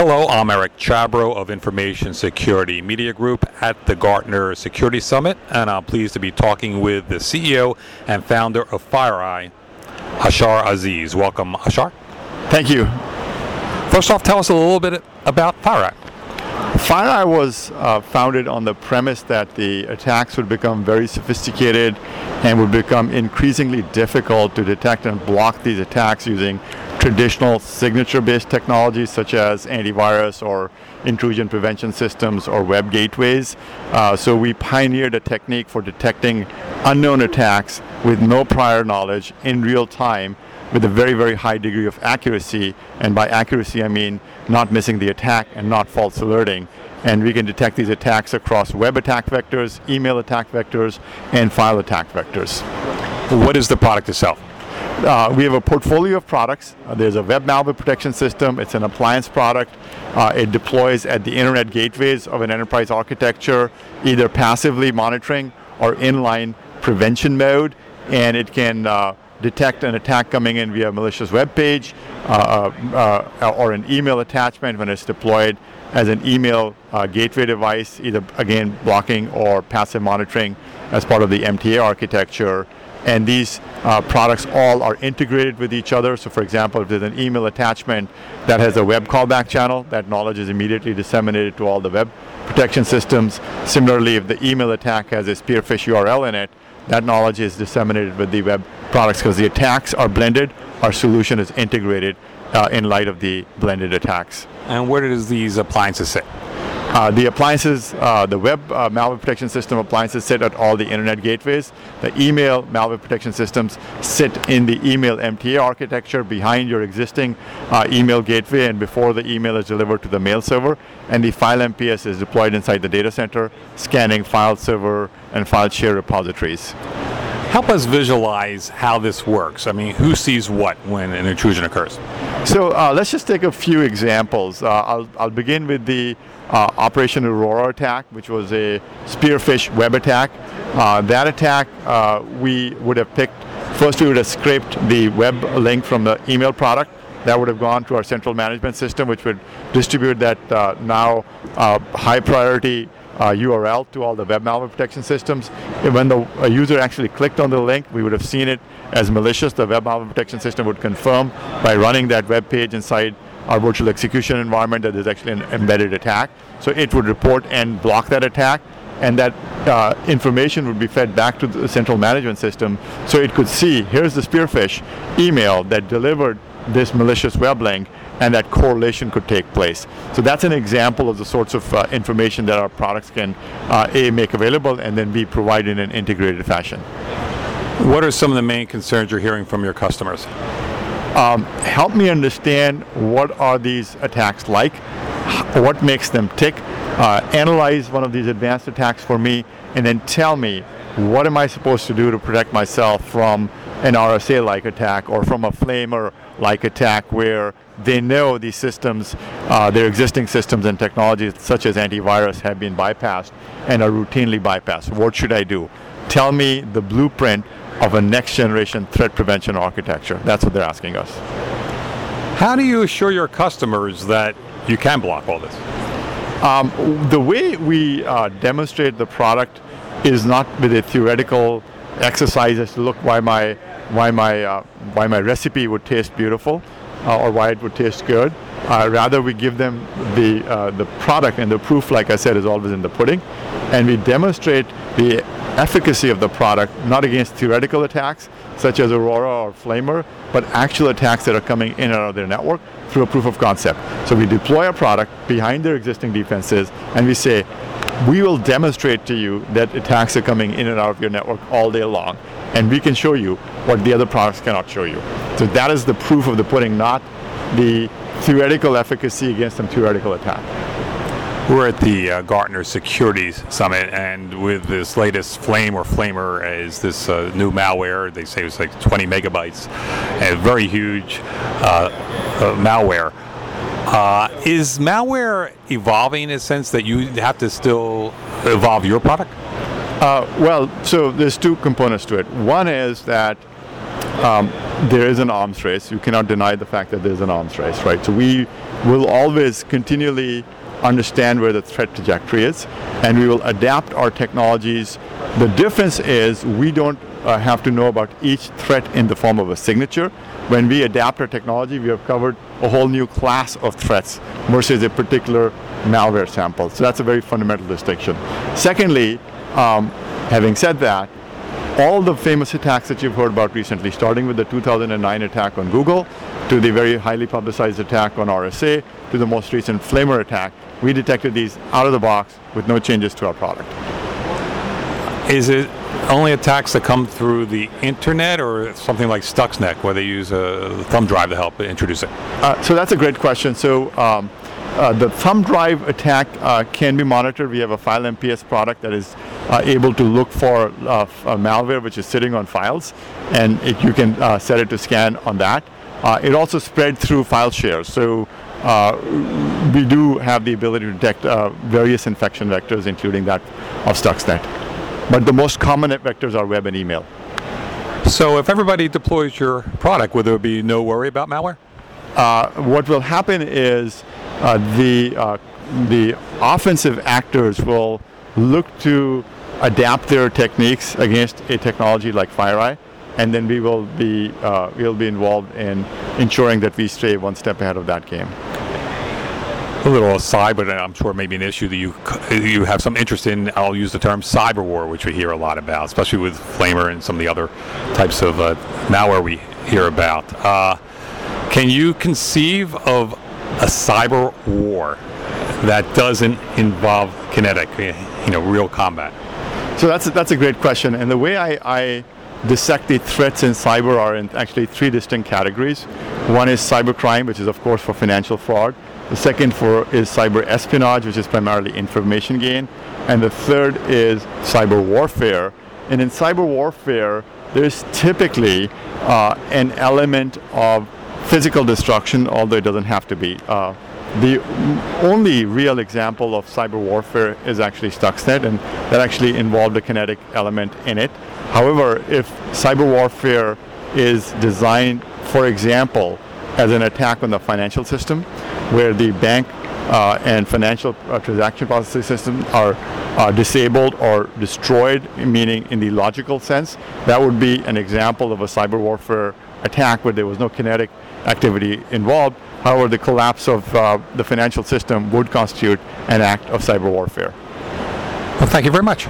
Hello, I'm Eric Chabrow of Information Security Media Group at the Gartner Security Summit, and I'm pleased to be talking with the CEO and founder of FireEye, Ashar Aziz. Welcome, Ashar. Thank you. First off, tell us a little bit about FireEye. FireEye was uh, founded on the premise that the attacks would become very sophisticated and would become increasingly difficult to detect and block these attacks using traditional signature-based technologies such as antivirus or intrusion prevention systems or web gateways. Uh, so we pioneered a technique for detecting unknown attacks with no prior knowledge in real time with a very, very high degree of accuracy. And by accuracy, I mean not missing the attack and not false alerting. And we can detect these attacks across web attack vectors, email attack vectors, and file attack vectors. What is the product itself? Uh, we have a portfolio of products. Uh, there's a web malware protection system. It's an appliance product. Uh, it deploys at the internet gateways of an enterprise architecture, either passively monitoring or inline prevention mode. And it can uh, detect an attack coming in via a malicious web page uh, uh, or an email attachment when it's deployed as an email gateway device, either again blocking or passive monitoring as part of the MTA architecture and these uh, products all are integrated with each other. So for example, if there's an email attachment that has a web callback channel, that knowledge is immediately disseminated to all the web protection systems. Similarly, if the email attack has a spear-phish URL in it, that knowledge is disseminated with the web products because the attacks are blended, our solution is integrated uh, in light of the blended attacks. And where does these appliances sit? Uh, the appliances, uh, the web uh, malware protection system appliances sit at all the internet gateways. The email malware protection systems sit in the email MTA architecture behind your existing uh, email gateway and before the email is delivered to the mail server. And the file MPS is deployed inside the data center, scanning file server and file share repositories. Help us visualize how this works. I mean, who sees what when an intrusion occurs? So uh, let's just take a few examples. Uh, I'll, I'll begin with the uh, Operation Aurora attack, which was a spear-phish web attack. Uh, that attack, uh, we would have picked, first we would have scraped the web link from the email product. That would have gone to our central management system, which would distribute that uh, now uh, high priority uh, URL to all the web malware protection systems. When the user actually clicked on the link, we would have seen it as malicious. The web malware protection system would confirm by running that web page inside our virtual execution environment that there's actually an embedded attack. So it would report and block that attack and that uh, information would be fed back to the central management system so it could see here's the spear-phish email that delivered this malicious web link and that correlation could take place. So that's an example of the sorts of uh, information that our products can uh, A, make available and then B, provide in an integrated fashion. What are some of the main concerns you're hearing from your customers? Um, help me understand what are these attacks like, what makes them tick, uh, analyze one of these advanced attacks for me, and then tell me what am I supposed to do to protect myself from an RSA-like attack or from a Flamer-like attack where they know these systems, uh, their existing systems and technologies such as antivirus have been bypassed and are routinely bypassed. What should I do? Tell me the blueprint of a next generation threat prevention architecture. That's what they're asking us. How do you assure your customers that you can block all this? Um, the way we uh, demonstrate the product is not with a theoretical exercise as to look why my why my uh, why my recipe would taste beautiful uh, or why it would taste good. Uh, rather, we give them the uh, the product, and the proof, like I said, is always in the pudding, and we demonstrate the efficacy of the product, not against theoretical attacks such as Aurora or Flamer, but actual attacks that are coming in and out of their network through a proof of concept. So we deploy a product behind their existing defenses and we say, we will demonstrate to you that attacks are coming in and out of your network all day long. And we can show you what the other products cannot show you. So that is the proof of the pudding, not the theoretical efficacy against some theoretical attack. We're at the uh, Gartner Security Summit, and with this latest Flame or Flamer is this uh, new malware. They say it's like 20 megabytes, and very huge uh, uh malware. Uh, is malware evolving in a sense that you have to still evolve your product? Uh, well, so there's two components to it. One is that um, there is an arms race. You cannot deny the fact that there's an arms race, right? So we will always continually understand where the threat trajectory is, and we will adapt our technologies. The difference is we don't uh, have to know about each threat in the form of a signature. When we adapt our technology, we have covered a whole new class of threats versus a particular malware sample. So that's a very fundamental distinction. Secondly, um, having said that, all the famous attacks that you've heard about recently, starting with the 2009 attack on Google, to the very highly publicized attack on RSA, to the most recent Flamer attack, we detected these out of the box with no changes to our product. Is it only attacks that come through the internet or something like Stuxnet, where they use a thumb drive to help introduce it? Uh, so that's a great question. So um, uh, the thumb drive attack uh, can be monitored. We have a FileMPS product that is uh, able to look for uh, malware which is sitting on files, and it, you can uh, set it to scan on that. it also spread through file shares. So we do have the ability to detect various infection vectors, including that of Stuxnet. But the most common vectors are web and email. So if everybody deploys your product, will there be no worry about malware? Uh, what will happen is uh, the uh, the offensive actors will look to adapt their techniques against a technology like FireEye, and then we will be uh, we'll be involved in ensuring that we stay one step ahead of that game a little aside, but I'm sure maybe an issue that you you have some interest in. I'll use the term cyber war, which we hear a lot about, especially with Flamer and some of the other types of uh, malware we hear about. Uh, can you conceive of a cyber war that doesn't involve kinetic, you know, real combat? So that's a, that's a great question, and the way I, I dissect the threats in cyber are in actually three distinct categories. One is cybercrime, which is of course for financial fraud. The second for is cyber espionage, which is primarily information gain. And the third is cyber warfare. And in cyber warfare, there's typically uh, an element of physical destruction, although it doesn't have to be. Uh, the only real example of cyber warfare is actually Stuxnet, and that actually involved a kinetic element in it. However, if cyber warfare is designed, for example, as an attack on the financial system, where the bank uh, and financial uh, transaction processing system are uh, disabled or destroyed, meaning in the logical sense. That would be an example of a cyber warfare attack where there was no kinetic activity involved. However, the collapse of uh, the financial system would constitute an act of cyber warfare. Well, thank you very much.